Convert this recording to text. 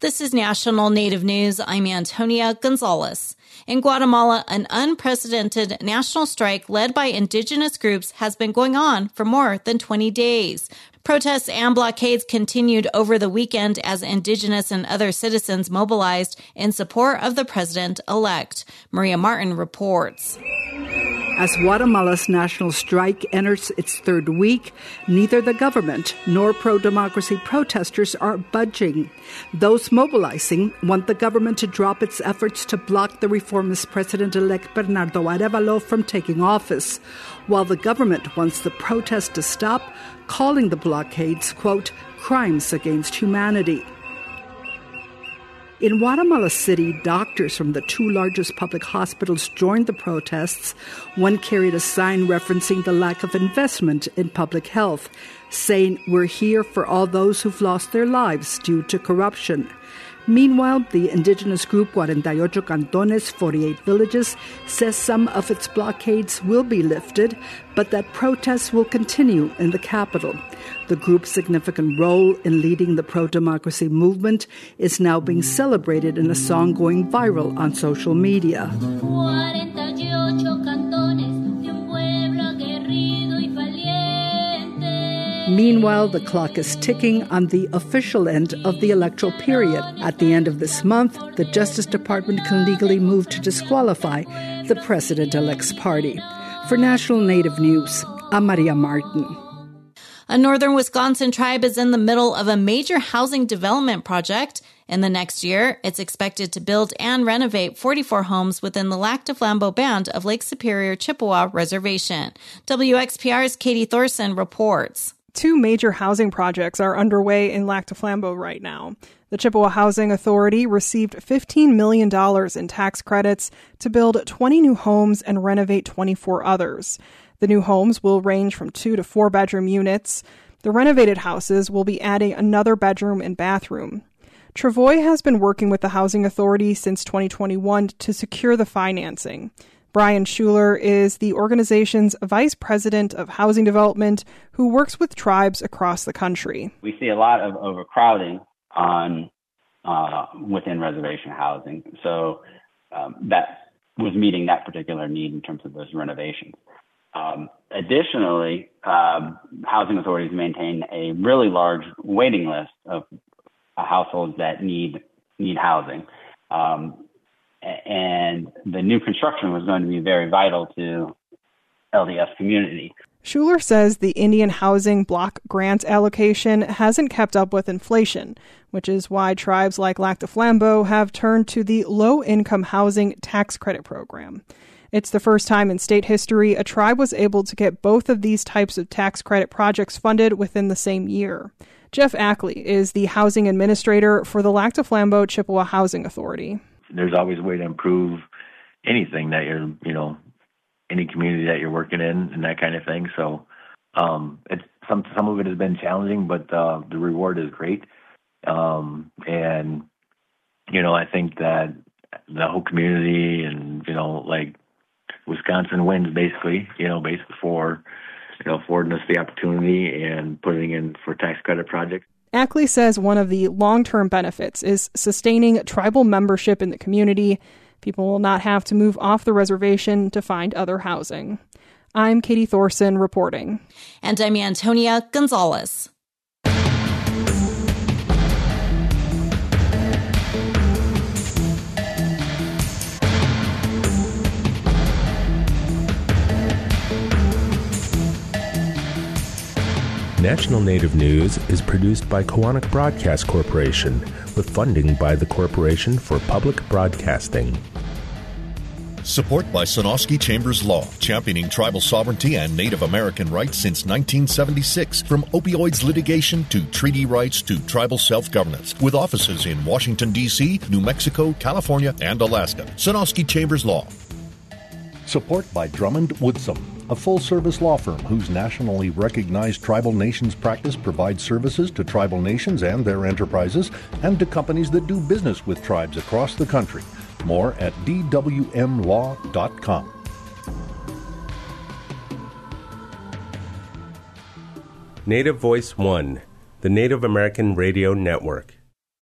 This is National Native News. I'm Antonia Gonzalez. In Guatemala, an unprecedented national strike led by indigenous groups has been going on for more than 20 days. Protests and blockades continued over the weekend as indigenous and other citizens mobilized in support of the president elect. Maria Martin reports. As Guatemala's national strike enters its third week, neither the government nor pro democracy protesters are budging. Those mobilizing want the government to drop its efforts to block the reformist president elect Bernardo Arevalo from taking office, while the government wants the protest to stop, calling the blockades, quote, crimes against humanity. In Guatemala City, doctors from the two largest public hospitals joined the protests. One carried a sign referencing the lack of investment in public health, saying, We're here for all those who've lost their lives due to corruption. Meanwhile, the indigenous group 48 Cantones, 48 Villages, says some of its blockades will be lifted, but that protests will continue in the capital. The group's significant role in leading the pro democracy movement is now being celebrated in a song going viral on social media. Meanwhile, the clock is ticking on the official end of the electoral period. At the end of this month, the Justice Department can legally move to disqualify the president elect's party. For National Native News, I'm Maria Martin. A northern Wisconsin tribe is in the middle of a major housing development project. In the next year, it's expected to build and renovate 44 homes within the Lac du Flambeau Band of Lake Superior Chippewa Reservation. WXPR's Katie Thoresen reports. Two major housing projects are underway in Lac du Flambeau right now. The Chippewa Housing Authority received $15 million in tax credits to build 20 new homes and renovate 24 others. The new homes will range from two to four bedroom units. The renovated houses will be adding another bedroom and bathroom. Travois has been working with the Housing Authority since 2021 to secure the financing. Brian Schuler is the organization's vice president of housing development who works with tribes across the country. We see a lot of overcrowding on uh, within reservation housing, so um, that was meeting that particular need in terms of those renovations. Um, additionally, um, housing authorities maintain a really large waiting list of households that need need housing. Um, and the new construction was going to be very vital to LDF community. Schuler says the Indian Housing Block Grant allocation hasn't kept up with inflation, which is why tribes like Lac du Flambeau have turned to the Low Income Housing Tax Credit Program. It's the first time in state history a tribe was able to get both of these types of tax credit projects funded within the same year. Jeff Ackley is the housing administrator for the Lac du Flambeau Chippewa Housing Authority there's always a way to improve anything that you're, you know, any community that you're working in and that kind of thing. So, um, it's some some of it has been challenging, but uh, the reward is great. Um, and you know, I think that the whole community and you know, like Wisconsin wins basically, you know, basically for you know affording us the opportunity and putting in for tax credit projects. Ackley says one of the long term benefits is sustaining tribal membership in the community. People will not have to move off the reservation to find other housing. I'm Katie Thoresen reporting. And I'm Antonia Gonzalez. National Native News is produced by Koahnic Broadcast Corporation with funding by the Corporation for Public Broadcasting. Support by Sonosky Chambers Law, championing tribal sovereignty and Native American rights since 1976. From opioids litigation to treaty rights to tribal self governance, with offices in Washington, D.C., New Mexico, California, and Alaska. Sonosky Chambers Law. Support by Drummond Woodsum a full service law firm whose nationally recognized tribal nations practice provides services to tribal nations and their enterprises and to companies that do business with tribes across the country. More at dwmlaw.com. Native Voice One, the Native American Radio Network.